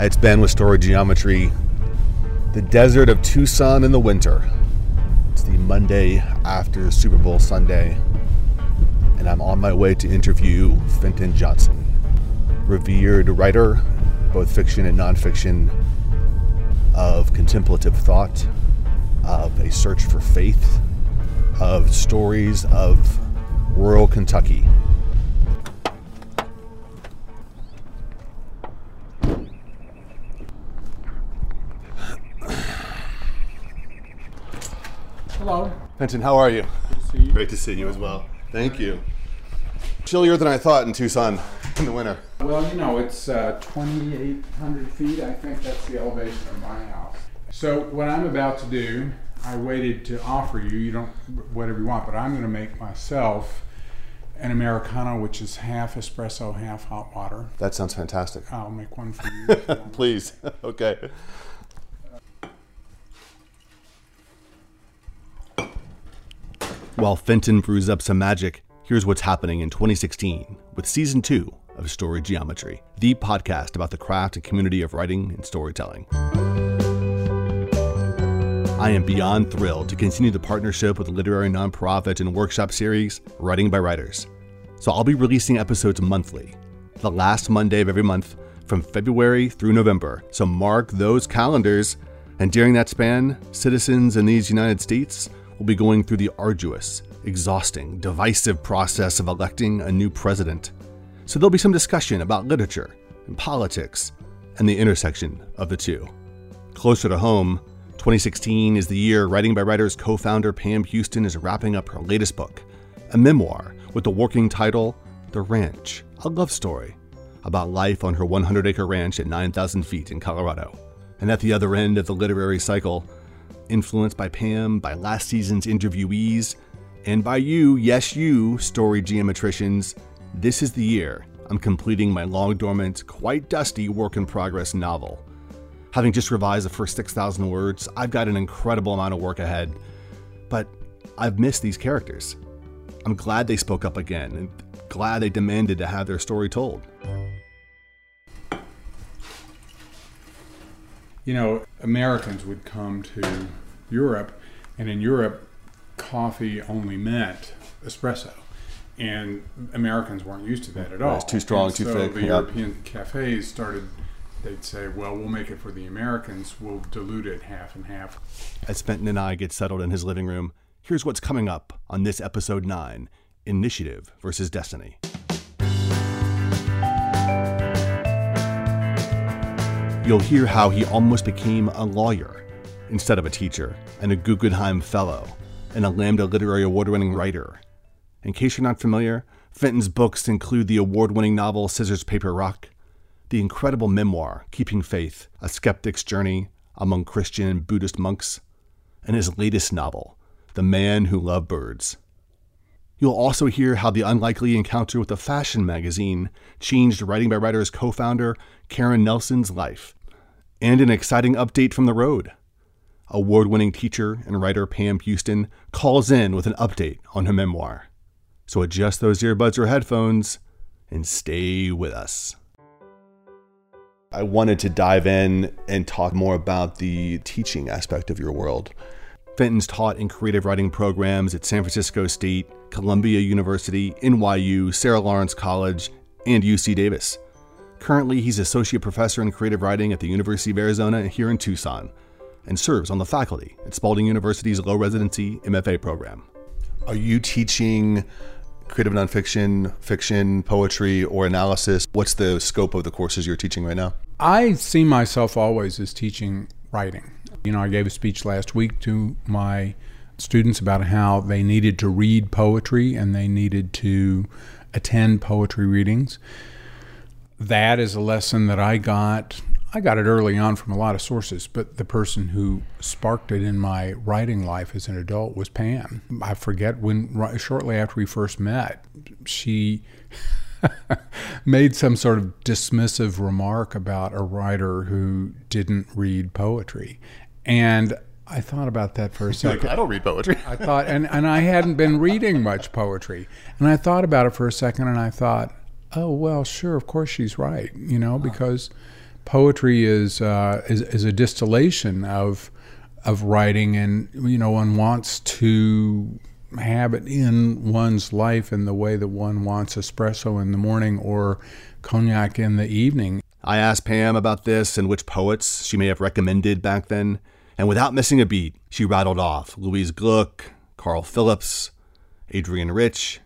Uh, it's Ben with Story Geometry. The desert of Tucson in the winter. It's the Monday after Super Bowl Sunday, and I'm on my way to interview Fenton Johnson, revered writer, both fiction and nonfiction, of contemplative thought, of a search for faith, of stories of rural Kentucky. Hello. Fenton, how are you? Good to see you. Great to see you as well. Thank you. Chillier than I thought in Tucson in the winter. Well, you know, it's uh, 2,800 feet. I think that's the elevation of my house. So, what I'm about to do, I waited to offer you, you don't, whatever you want, but I'm going to make myself an Americano, which is half espresso, half hot water. That sounds fantastic. I'll make one for you. you. Please. okay. While Fenton brews up some magic, here's what's happening in 2016 with season two of Story Geometry, the podcast about the craft and community of writing and storytelling. I am beyond thrilled to continue the partnership with the literary nonprofit and workshop series, Writing by Writers. So I'll be releasing episodes monthly, the last Monday of every month from February through November. So mark those calendars. And during that span, citizens in these United States will be going through the arduous, exhausting, divisive process of electing a new president. So there'll be some discussion about literature and politics and the intersection of the two. Closer to home, 2016 is the year Writing by Writers co founder Pam Houston is wrapping up her latest book, a memoir with the working title The Ranch, a love story about life on her 100 acre ranch at 9,000 feet in Colorado. And at the other end of the literary cycle, influenced by Pam, by last season's interviewees, and by you, yes, you, story geometricians, this is the year I'm completing my long dormant, quite dusty work in progress novel. Having just revised the first 6,000 words, I've got an incredible amount of work ahead. But I've missed these characters. I'm glad they spoke up again and glad they demanded to have their story told. You know, Americans would come to Europe, and in Europe, coffee only meant espresso. And Americans weren't used to that at all. it's too strong, And too so thick, The yeah. European cafes started. They'd say, "Well, we'll make it for the Americans. We'll dilute it half and half." As Fenton and I get settled in his living room, here's what's coming up on this episode 9 Initiative versus Destiny. You'll hear how he almost became a lawyer instead of a teacher, and a Guggenheim Fellow, and a Lambda Literary Award winning writer. In case you're not familiar, Fenton's books include the award winning novel Scissors, Paper, Rock, the incredible memoir Keeping Faith, A Skeptic's Journey Among Christian and Buddhist Monks, and his latest novel, The Man Who Loved Birds. You'll also hear how the unlikely encounter with a fashion magazine changed Writing by Writers co founder Karen Nelson's life, and an exciting update from the road. Award winning teacher and writer Pam Houston calls in with an update on her memoir. So adjust those earbuds or headphones and stay with us. I wanted to dive in and talk more about the teaching aspect of your world. Fenton's taught in creative writing programs at San Francisco State, Columbia University, NYU, Sarah Lawrence College, and UC Davis. Currently, he's associate professor in creative writing at the University of Arizona here in Tucson and serves on the faculty at Spalding University's low residency MFA program. Are you teaching creative nonfiction, fiction, poetry, or analysis? What's the scope of the courses you're teaching right now? I see myself always as teaching writing. You know, I gave a speech last week to my students about how they needed to read poetry and they needed to attend poetry readings. That is a lesson that I got. I got it early on from a lot of sources, but the person who sparked it in my writing life as an adult was Pam. I forget when, right, shortly after we first met, she made some sort of dismissive remark about a writer who didn't read poetry. And I thought about that for a second. I don't read poetry. I thought, and, and I hadn't been reading much poetry. And I thought about it for a second and I thought, oh, well, sure, of course she's right, you know, because poetry is, uh, is, is a distillation of of writing, and you know one wants to have it in one's life in the way that one wants espresso in the morning or cognac in the evening. I asked Pam about this and which poets she may have recommended back then, and without missing a beat, she rattled off Louise Gluck, Carl Phillips, Adrienne Rich.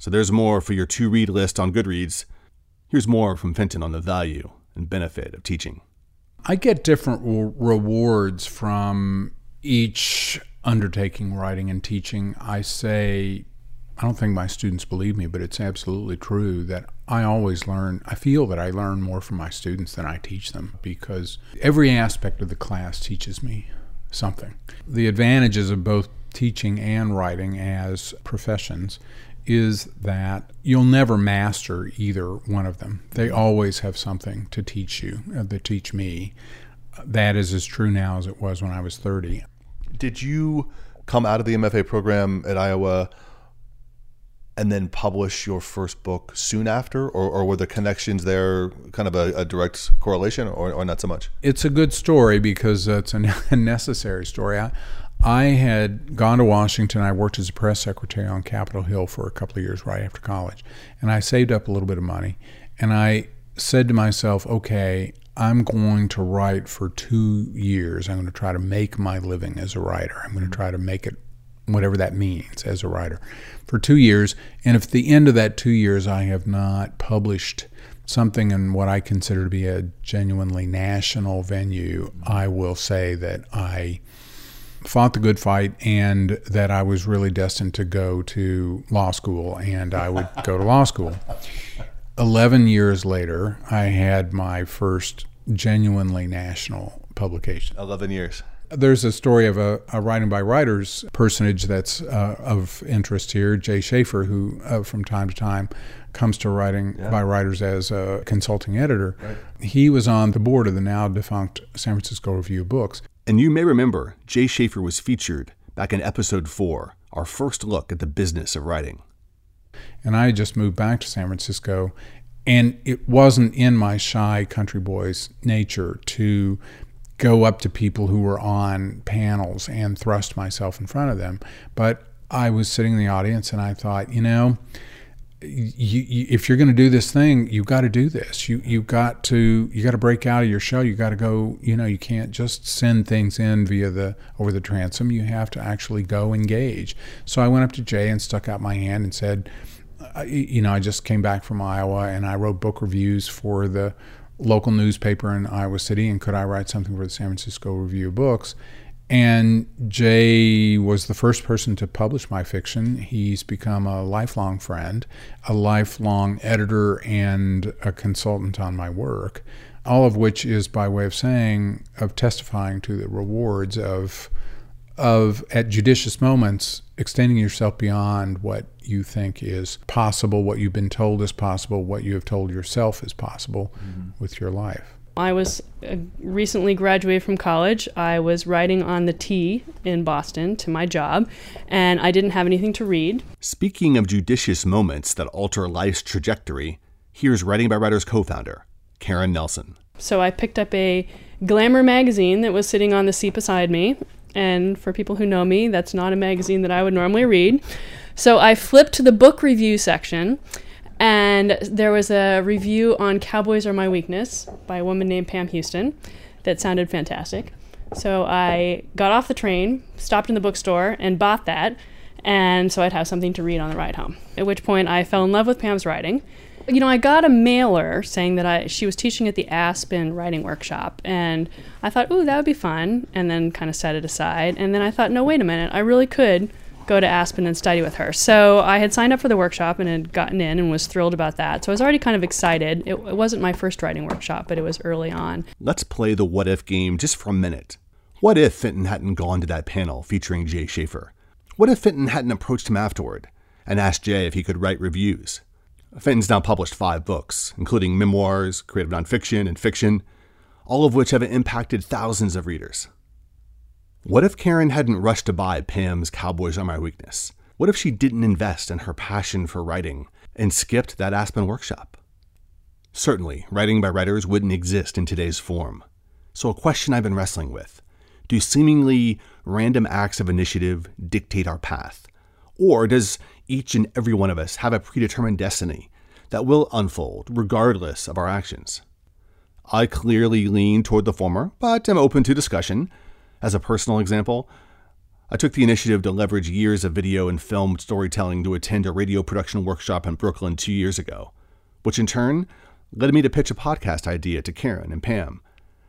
So there's more for your to read list on Goodreads. Here's more from Fenton on the value and benefit of teaching. I get different rewards from each undertaking writing and teaching. I say, I don't think my students believe me, but it's absolutely true that I always learn, I feel that I learn more from my students than I teach them because every aspect of the class teaches me something. The advantages of both teaching and writing as professions is that you'll never master either one of them. They always have something to teach you, uh, to teach me. That is as true now as it was when I was 30. Did you come out of the MFA program at Iowa and then publish your first book soon after, or, or were the connections there kind of a, a direct correlation, or, or, not so much? It's a good story because it's a necessary story. I, I had gone to Washington. I worked as a press secretary on Capitol Hill for a couple of years right after college. And I saved up a little bit of money. And I said to myself, okay, I'm going to write for two years. I'm going to try to make my living as a writer. I'm going to try to make it whatever that means as a writer for two years. And if at the end of that two years I have not published something in what I consider to be a genuinely national venue, I will say that I fought the good fight and that I was really destined to go to law school and I would go to law school. 11 years later, I had my first genuinely national publication. 11 years. There's a story of a, a writing by writers personage that's uh, of interest here, Jay Schaefer, who uh, from time to time comes to writing yeah. by writers as a consulting editor. Right. He was on the board of the now defunct San Francisco Review of Books. And you may remember Jay Schaefer was featured back in episode four, our first look at the business of writing. And I just moved back to San Francisco, and it wasn't in my shy country boy's nature to go up to people who were on panels and thrust myself in front of them. But I was sitting in the audience and I thought, you know, you, you, if you're going to do this thing, you've got to do this. You you got to you got to break out of your shell. You got to go. You know, you can't just send things in via the over the transom. You have to actually go engage. So I went up to Jay and stuck out my hand and said, you know, I just came back from Iowa and I wrote book reviews for the local newspaper in Iowa City. And could I write something for the San Francisco Review of Books? And Jay was the first person to publish my fiction. He's become a lifelong friend, a lifelong editor, and a consultant on my work, all of which is by way of saying, of testifying to the rewards of, of at judicious moments, extending yourself beyond what you think is possible, what you've been told is possible, what you have told yourself is possible mm-hmm. with your life. I was uh, recently graduated from college. I was riding on the T in Boston to my job, and I didn't have anything to read. Speaking of judicious moments that alter life's trajectory, here's Writing by Writers co founder, Karen Nelson. So I picked up a glamour magazine that was sitting on the seat beside me. And for people who know me, that's not a magazine that I would normally read. So I flipped to the book review section and there was a review on Cowboys Are My Weakness by a woman named Pam Houston that sounded fantastic. So I got off the train, stopped in the bookstore, and bought that. And so I'd have something to read on the ride home. At which point I fell in love with Pam's writing. You know, I got a mailer saying that I she was teaching at the Aspen writing workshop, and I thought, "Ooh, that would be fun," and then kind of set it aside. And then I thought, "No, wait a minute, I really could go to Aspen and study with her. So I had signed up for the workshop and had gotten in and was thrilled about that. So I was already kind of excited. It, it wasn't my first writing workshop, but it was early on. Let's play the what if game just for a minute. What if Fenton hadn't gone to that panel featuring Jay Schaefer? What if Fenton hadn't approached him afterward and asked Jay if he could write reviews? Fenton's now published five books, including memoirs, creative nonfiction, and fiction, all of which have impacted thousands of readers. What if Karen hadn't rushed to buy Pam's Cowboys Are My Weakness? What if she didn't invest in her passion for writing and skipped that Aspen workshop? Certainly, writing by writers wouldn't exist in today's form. So, a question I've been wrestling with do seemingly random acts of initiative dictate our path? Or does each and every one of us have a predetermined destiny that will unfold regardless of our actions? I clearly lean toward the former, but am open to discussion. As a personal example, I took the initiative to leverage years of video and film storytelling to attend a radio production workshop in Brooklyn two years ago, which in turn led me to pitch a podcast idea to Karen and Pam.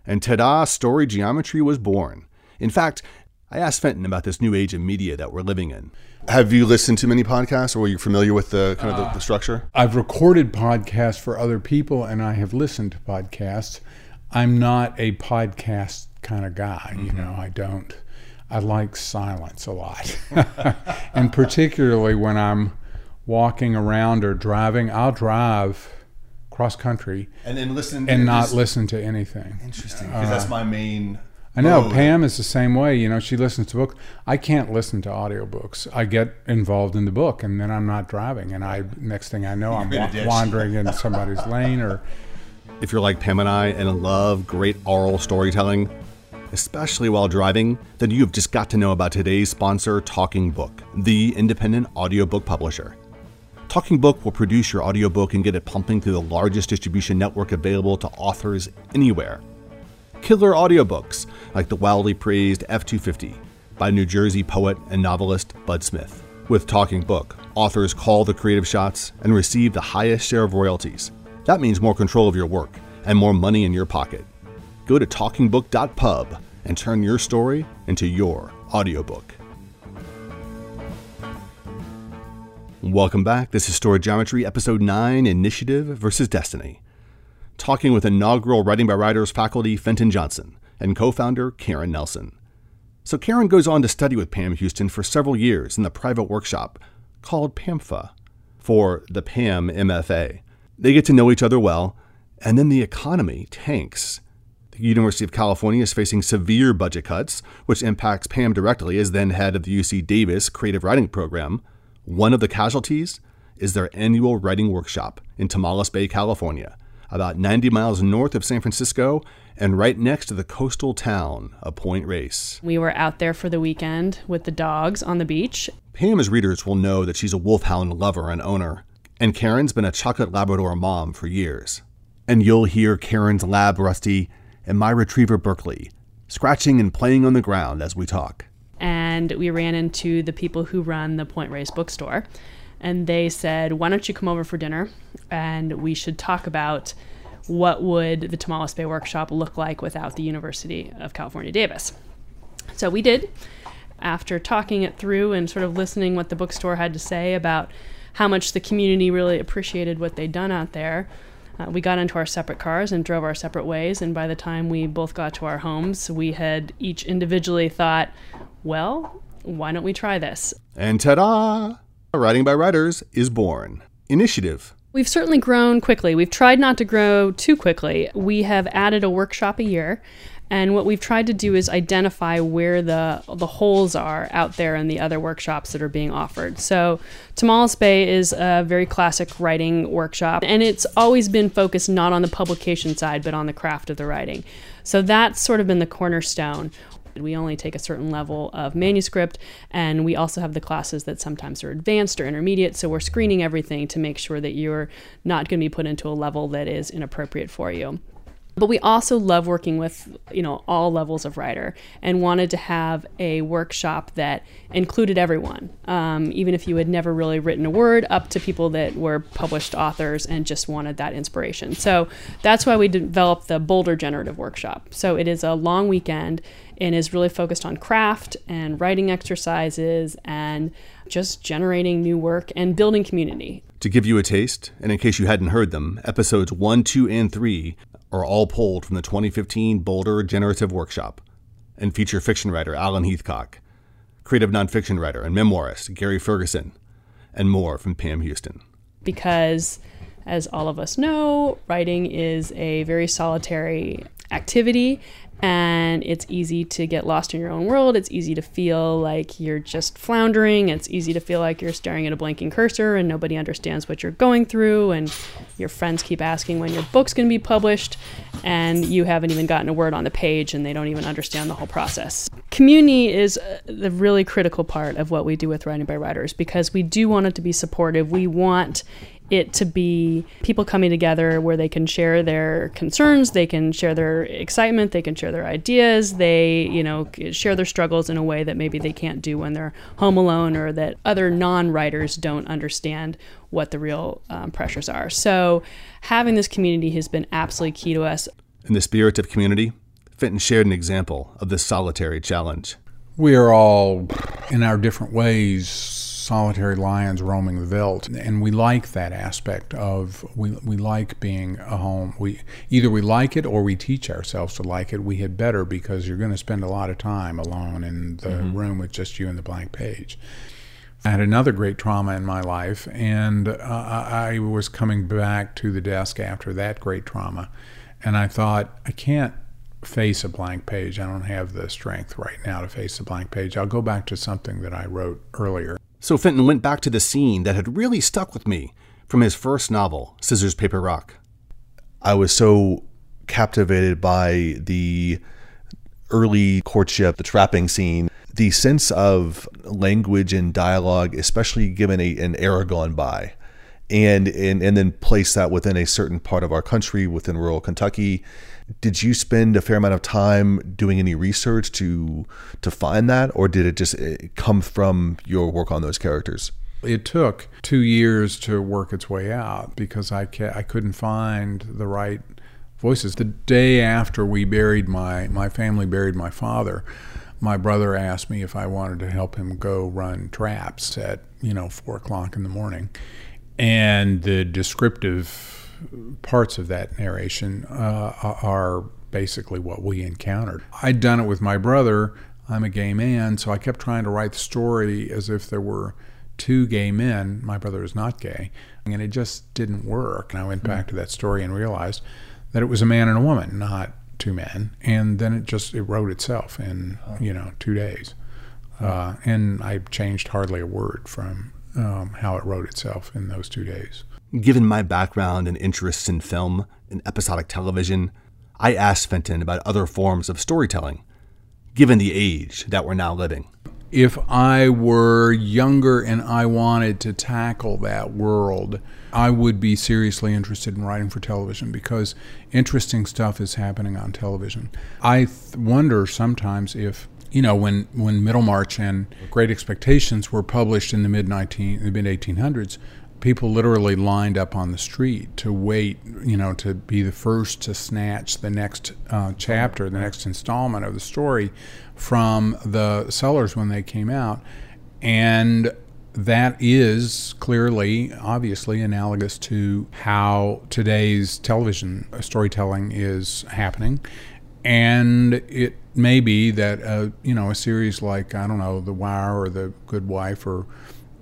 And ta da, story geometry was born. In fact, I asked Fenton about this new age of media that we're living in. Have you listened to many podcasts, or are you familiar with the kind of the, the uh, structure? I've recorded podcasts for other people, and I have listened to podcasts. I'm not a podcast kind of guy. You mm-hmm. know, I don't. I like silence a lot, and particularly when I'm walking around or driving. I'll drive cross country And then listen and not listen to anything. Interesting, because that's uh, my main. I know mode. Pam is the same way. You know, she listens to books. I can't listen to audiobooks. I get involved in the book, and then I'm not driving, and I next thing I know, I'm wa- wandering in somebody's lane or. If you're like Pam and I and love great oral storytelling, especially while driving, then you've just got to know about today's sponsor, Talking Book, the independent audiobook publisher. Talking Book will produce your audiobook and get it pumping through the largest distribution network available to authors anywhere. Killer audiobooks like the wildly praised F 250 by New Jersey poet and novelist Bud Smith. With Talking Book, authors call the creative shots and receive the highest share of royalties. That means more control of your work and more money in your pocket. Go to talkingbook.pub and turn your story into your audiobook. Welcome back. This is Story Geometry, Episode 9 Initiative versus Destiny. Talking with inaugural Writing by Writers faculty Fenton Johnson and co founder Karen Nelson. So, Karen goes on to study with Pam Houston for several years in the private workshop called PAMFA for the PAM MFA. They get to know each other well, and then the economy tanks. University of California is facing severe budget cuts, which impacts Pam directly as then head of the UC Davis Creative Writing Program. One of the casualties is their annual writing workshop in Tomales Bay, California, about 90 miles north of San Francisco and right next to the coastal town of Point Reyes. We were out there for the weekend with the dogs on the beach. Pam, as readers will know that she's a wolfhound lover and owner, and Karen's been a chocolate Labrador mom for years. And you'll hear Karen's lab Rusty and my retriever Berkeley scratching and playing on the ground as we talk. and we ran into the people who run the Point Reyes bookstore. And they said, "Why don't you come over for dinner, and we should talk about what would the Tomales Bay workshop look like without the University of California, Davis." So we did. After talking it through and sort of listening what the bookstore had to say about how much the community really appreciated what they'd done out there, uh, we got into our separate cars and drove our separate ways. And by the time we both got to our homes, we had each individually thought, well, why don't we try this? And ta da! Writing by Writers is born. Initiative. We've certainly grown quickly. We've tried not to grow too quickly. We have added a workshop a year, and what we've tried to do is identify where the the holes are out there in the other workshops that are being offered. So, Tomales Bay is a very classic writing workshop, and it's always been focused not on the publication side, but on the craft of the writing. So that's sort of been the cornerstone. We only take a certain level of manuscript, and we also have the classes that sometimes are advanced or intermediate. So we're screening everything to make sure that you're not going to be put into a level that is inappropriate for you. But we also love working with, you know, all levels of writer and wanted to have a workshop that included everyone, um, even if you had never really written a word, up to people that were published authors and just wanted that inspiration. So that's why we developed the Boulder Generative Workshop. So it is a long weekend and is really focused on craft and writing exercises and just generating new work and building community. To give you a taste, and in case you hadn't heard them, episodes 1, 2, and 3 are all pulled from the 2015 Boulder Generative Workshop and feature fiction writer Alan Heathcock, creative nonfiction writer and memoirist Gary Ferguson, and more from Pam Houston. because, as all of us know, writing is a very solitary activity and it's easy to get lost in your own world. It's easy to feel like you're just floundering. It's easy to feel like you're staring at a blinking cursor and nobody understands what you're going through. And your friends keep asking when your book's going to be published, and you haven't even gotten a word on the page and they don't even understand the whole process. Community is uh, the really critical part of what we do with Writing by Writers because we do want it to be supportive. We want it to be people coming together where they can share their concerns, they can share their excitement, they can share their ideas, they, you know, share their struggles in a way that maybe they can't do when they're home alone or that other non-writers don't understand what the real um, pressures are. So having this community has been absolutely key to us. In the spirit of community, Fenton shared an example of this solitary challenge. We are all, in our different ways, solitary lions roaming the veldt and we like that aspect of we, we like being a home we either we like it or we teach ourselves to like it we had better because you're going to spend a lot of time alone in the mm-hmm. room with just you and the blank page I had another great trauma in my life, and uh, I was coming back to the desk after that great trauma, and I thought, I can't face a blank page. I don't have the strength right now to face a blank page. I'll go back to something that I wrote earlier. So Fenton went back to the scene that had really stuck with me from his first novel, Scissors, Paper, Rock. I was so captivated by the early courtship, the trapping scene, the sense of language and dialogue, especially given a, an era gone by. And, and and then place that within a certain part of our country, within rural Kentucky, did you spend a fair amount of time doing any research to to find that or did it just eh, come from your work on those characters it took two years to work its way out because I, ca- I couldn't find the right voices. The day after we buried my, my family buried my father, my brother asked me if I wanted to help him go run traps at, you know, four o'clock in the morning. And the descriptive parts of that narration uh, are basically what we encountered. I'd done it with my brother. I'm a gay man, so I kept trying to write the story as if there were two gay men. My brother is not gay, and it just didn't work. And I went back to that story and realized that it was a man and a woman, not two men. And then it just it wrote itself in you know two days, uh, and I changed hardly a word from um, how it wrote itself in those two days. Given my background and interests in film and episodic television, I asked Fenton about other forms of storytelling, given the age that we're now living. If I were younger and I wanted to tackle that world, I would be seriously interested in writing for television because interesting stuff is happening on television. I th- wonder sometimes if you know when when Middlemarch and Great Expectations were published in the mid 19 the mid 1800s people literally lined up on the street to wait, you know, to be the first to snatch the next uh, chapter, the next installment of the story from the sellers when they came out. And that is clearly, obviously, analogous to how today's television storytelling is happening. And it may be that, uh, you know, a series like, I don't know, The Wire or The Good Wife or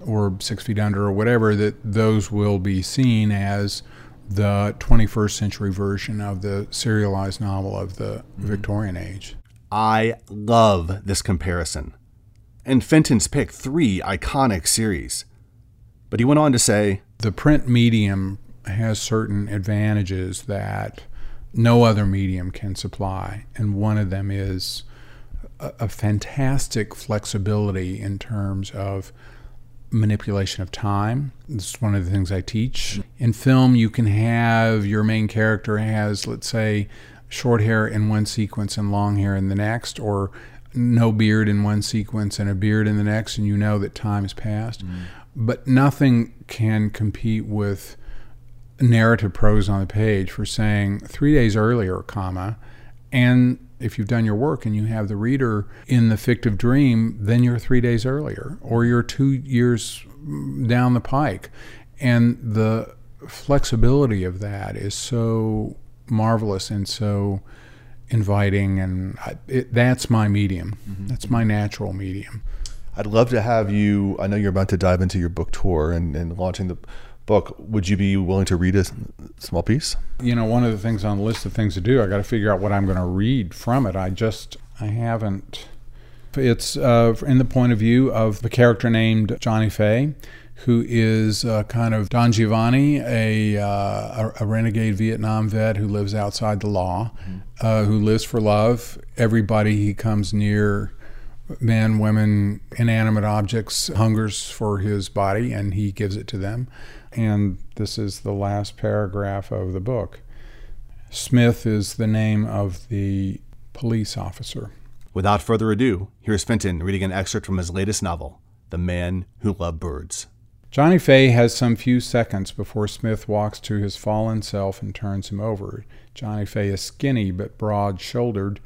or Six Feet Under or whatever, that those will be seen as the 21st century version of the serialized novel of the mm-hmm. Victorian age. I love this comparison. And Fenton's picked three iconic series. But he went on to say The print medium has certain advantages that no other medium can supply. And one of them is a, a fantastic flexibility in terms of manipulation of time. This is one of the things I teach. In film, you can have your main character has, let's say, short hair in one sequence and long hair in the next, or no beard in one sequence and a beard in the next, and you know that time has passed. Mm. But nothing can compete with narrative prose on the page for saying three days earlier, comma, and if you've done your work and you have the reader in the fictive dream, then you're three days earlier or you're two years down the pike. And the flexibility of that is so marvelous and so inviting. And I, it, that's my medium, mm-hmm. that's my natural medium. I'd love to have you. I know you're about to dive into your book tour and, and launching the book. Would you be willing to read a small piece? You know, one of the things on the list of things to do, I got to figure out what I'm going to read from it. I just, I haven't. It's uh, in the point of view of a character named Johnny Fay, who is uh, kind of Don Giovanni, a, uh, a, renegade Vietnam vet who lives outside the law, mm-hmm. who lives for love. Everybody he comes near men, women, inanimate objects, hungers for his body, and he gives it to them. And this is the last paragraph of the book. Smith is the name of the police officer. Without further ado, here's Fenton reading an excerpt from his latest novel, The Man Who Loved Birds. Johnny Fay has some few seconds before Smith walks to his fallen self and turns him over. Johnny Fay is skinny but broad shouldered,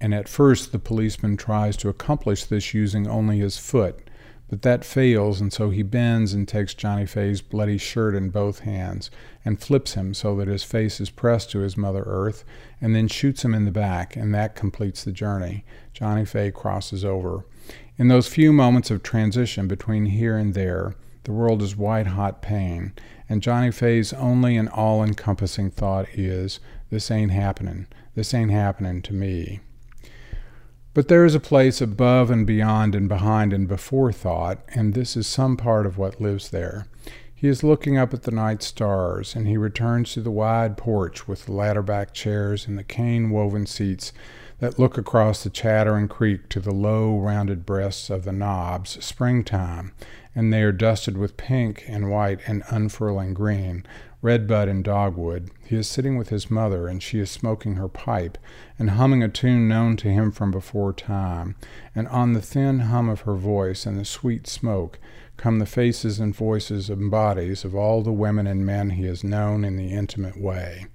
and at first the policeman tries to accomplish this using only his foot. But that fails, and so he bends and takes Johnny Fay's bloody shirt in both hands and flips him so that his face is pressed to his Mother Earth, and then shoots him in the back, and that completes the journey. Johnny Fay crosses over. In those few moments of transition between here and there, the world is white hot pain, and Johnny Fay's only and all encompassing thought is, This ain't happening. This ain't happening to me. But there is a place above and beyond and behind and before thought, and this is some part of what lives there. He is looking up at the night stars, and he returns to the wide porch with the ladder back chairs and the cane woven seats that look across the chattering creek to the low, rounded breasts of the knobs, springtime, and they are dusted with pink and white and unfurling green, redbud and dogwood. He is sitting with his mother, and she is smoking her pipe and humming a tune known to him from before time. And on the thin hum of her voice and the sweet smoke come the faces and voices and bodies of all the women and men he has known in the intimate way.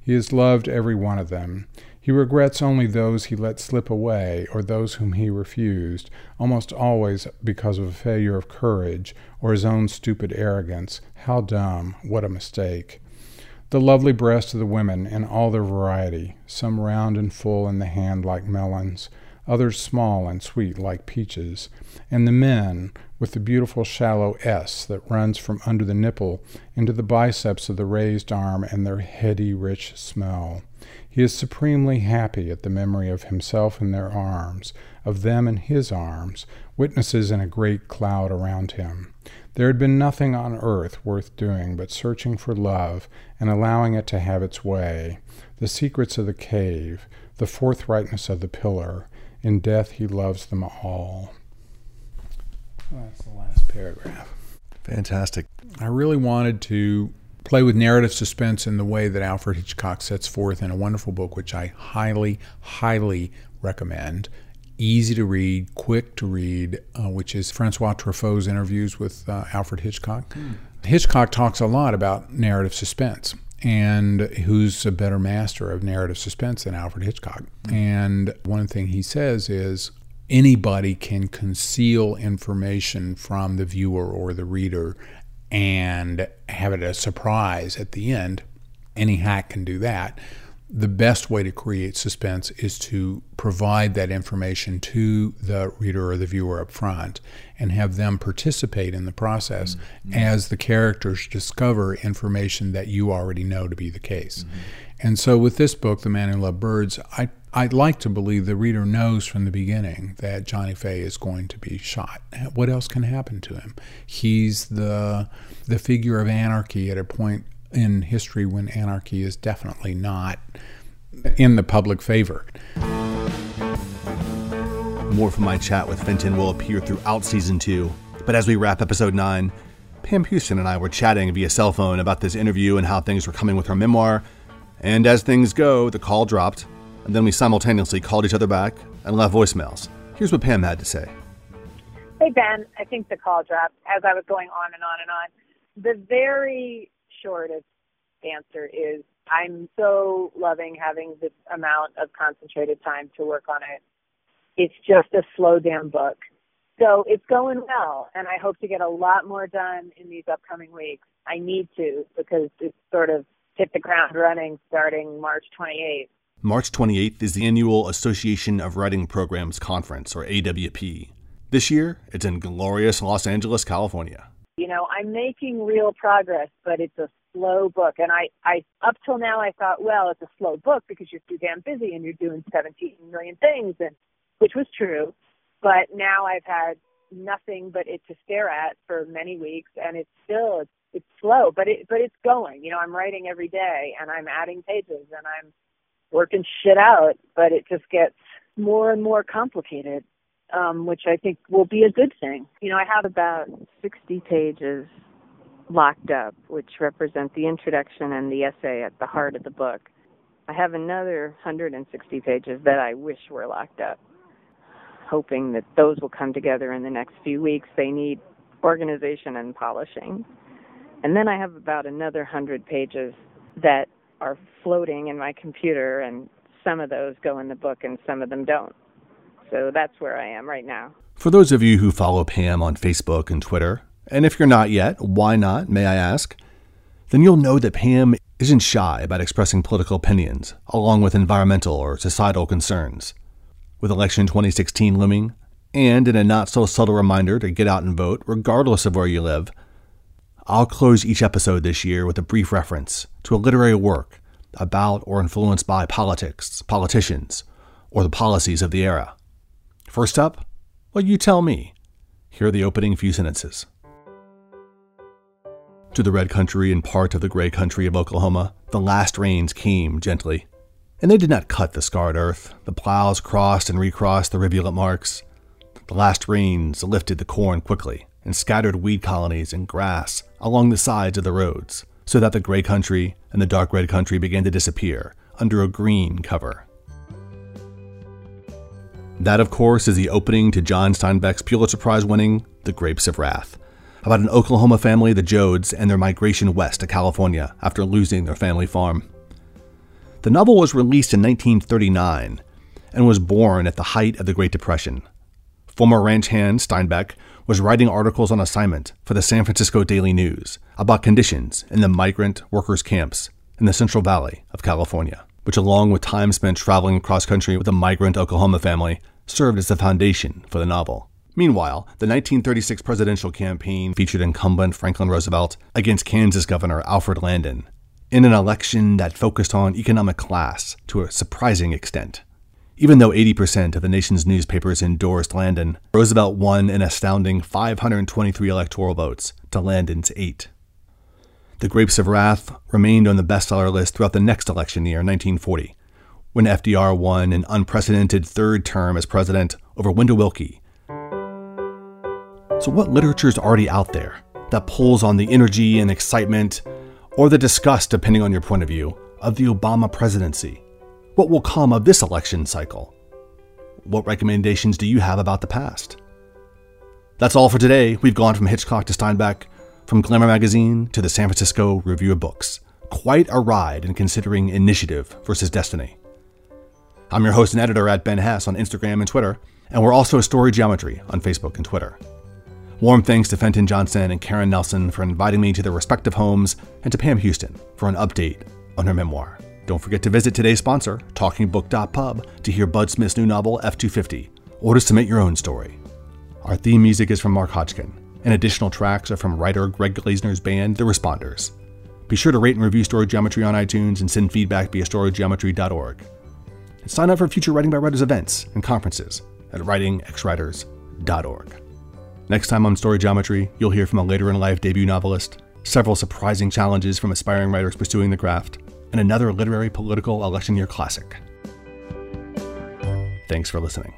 He has loved every one of them. He regrets only those he let slip away or those whom he refused, almost always because of a failure of courage or his own stupid arrogance. How dumb! What a mistake! The lovely breasts of the women in all their variety, some round and full in the hand like melons, others small and sweet like peaches, and the men with the beautiful shallow S that runs from under the nipple into the biceps of the raised arm and their heady, rich smell. He is supremely happy at the memory of himself in their arms, of them in his arms, witnesses in a great cloud around him. There had been nothing on earth worth doing but searching for love and allowing it to have its way. The secrets of the cave, the forthrightness of the pillar. In death he loves them all. That's the last paragraph. Fantastic. I really wanted to play with narrative suspense in the way that Alfred Hitchcock sets forth in a wonderful book, which I highly, highly recommend. Easy to read, quick to read, uh, which is Francois Truffaut's interviews with uh, Alfred Hitchcock. Mm. Hitchcock talks a lot about narrative suspense and who's a better master of narrative suspense than Alfred Hitchcock. Mm. And one thing he says is anybody can conceal information from the viewer or the reader and have it a surprise at the end. Any hack can do that. The best way to create suspense is to provide that information to the reader or the viewer up front and have them participate in the process mm-hmm. as the characters discover information that you already know to be the case. Mm-hmm. And so with this book, The Man Who Loved Birds, I I'd like to believe the reader knows from the beginning that Johnny Fay is going to be shot. What else can happen to him? He's the the figure of anarchy at a point in history when anarchy is definitely not in the public favor. More from my chat with Fenton will appear throughout season two. But as we wrap episode nine, Pam Houston and I were chatting via cell phone about this interview and how things were coming with her memoir. And as things go, the call dropped and then we simultaneously called each other back and left voicemails. Here's what Pam had to say. Hey, Ben. I think the call dropped as I was going on and on and on. The very shortest answer is I'm so loving having this amount of concentrated time to work on it. It's just a slow damn book. So it's going well, and I hope to get a lot more done in these upcoming weeks. I need to because it's sort of hit the ground running starting March 28th. March 28th is the annual Association of Writing Programs Conference, or AWP. This year, it's in glorious Los Angeles, California. You know, I'm making real progress, but it's a slow book. And I, I, up till now, I thought, well, it's a slow book because you're too damn busy and you're doing 17 million things, and which was true. But now I've had nothing but it to stare at for many weeks, and it's still it's, it's slow, but it but it's going. You know, I'm writing every day, and I'm adding pages, and I'm working shit out, but it just gets more and more complicated um, which I think will be a good thing. You know, I have about 60 pages locked up, which represent the introduction and the essay at the heart of the book. I have another 160 pages that I wish were locked up, hoping that those will come together in the next few weeks. They need organization and polishing. And then I have about another 100 pages that are floating in my computer, and some of those go in the book and some of them don't. So that's where I am right now. For those of you who follow Pam on Facebook and Twitter, and if you're not yet, why not, may I ask? Then you'll know that Pam isn't shy about expressing political opinions, along with environmental or societal concerns. With election 2016 looming, and in a not so subtle reminder to get out and vote, regardless of where you live, I'll close each episode this year with a brief reference to a literary work about or influenced by politics, politicians, or the policies of the era. First up, well, you tell me. Here are the opening few sentences. To the red country and part of the gray country of Oklahoma, the last rains came gently. And they did not cut the scarred earth. The plows crossed and recrossed the rivulet marks. The last rains lifted the corn quickly and scattered weed colonies and grass along the sides of the roads, so that the gray country and the dark red country began to disappear under a green cover. That, of course, is the opening to John Steinbeck's Pulitzer Prize winning The Grapes of Wrath, about an Oklahoma family, the Joads, and their migration west to California after losing their family farm. The novel was released in 1939 and was born at the height of the Great Depression. Former ranch hand Steinbeck was writing articles on assignment for the San Francisco Daily News about conditions in the migrant workers' camps in the Central Valley of California which, along with time spent traveling across country with a migrant Oklahoma family, served as the foundation for the novel. Meanwhile, the 1936 presidential campaign featured incumbent Franklin Roosevelt against Kansas Governor Alfred Landon in an election that focused on economic class to a surprising extent. Even though 80% of the nation's newspapers endorsed Landon, Roosevelt won an astounding 523 electoral votes to Landon's 8. The Grapes of Wrath remained on the bestseller list throughout the next election year, 1940, when FDR won an unprecedented third term as president over Wendell Willkie. So, what literature is already out there that pulls on the energy and excitement, or the disgust, depending on your point of view, of the Obama presidency? What will come of this election cycle? What recommendations do you have about the past? That's all for today. We've gone from Hitchcock to Steinbeck from Glamour Magazine to the San Francisco Review of Books. Quite a ride in considering initiative versus destiny. I'm your host and editor at Ben Hess on Instagram and Twitter, and we're also Story Geometry on Facebook and Twitter. Warm thanks to Fenton Johnson and Karen Nelson for inviting me to their respective homes, and to Pam Houston for an update on her memoir. Don't forget to visit today's sponsor, TalkingBook.pub, to hear Bud Smith's new novel, F250, or to submit your own story. Our theme music is from Mark Hodgkin and additional tracks are from writer Greg Glazner's band, The Responders. Be sure to rate and review Story Geometry on iTunes and send feedback via storygeometry.org. And sign up for future Writing by Writers events and conferences at writingxwriters.org. Next time on Story Geometry, you'll hear from a later in life debut novelist, several surprising challenges from aspiring writers pursuing the craft, and another literary political election year classic. Thanks for listening.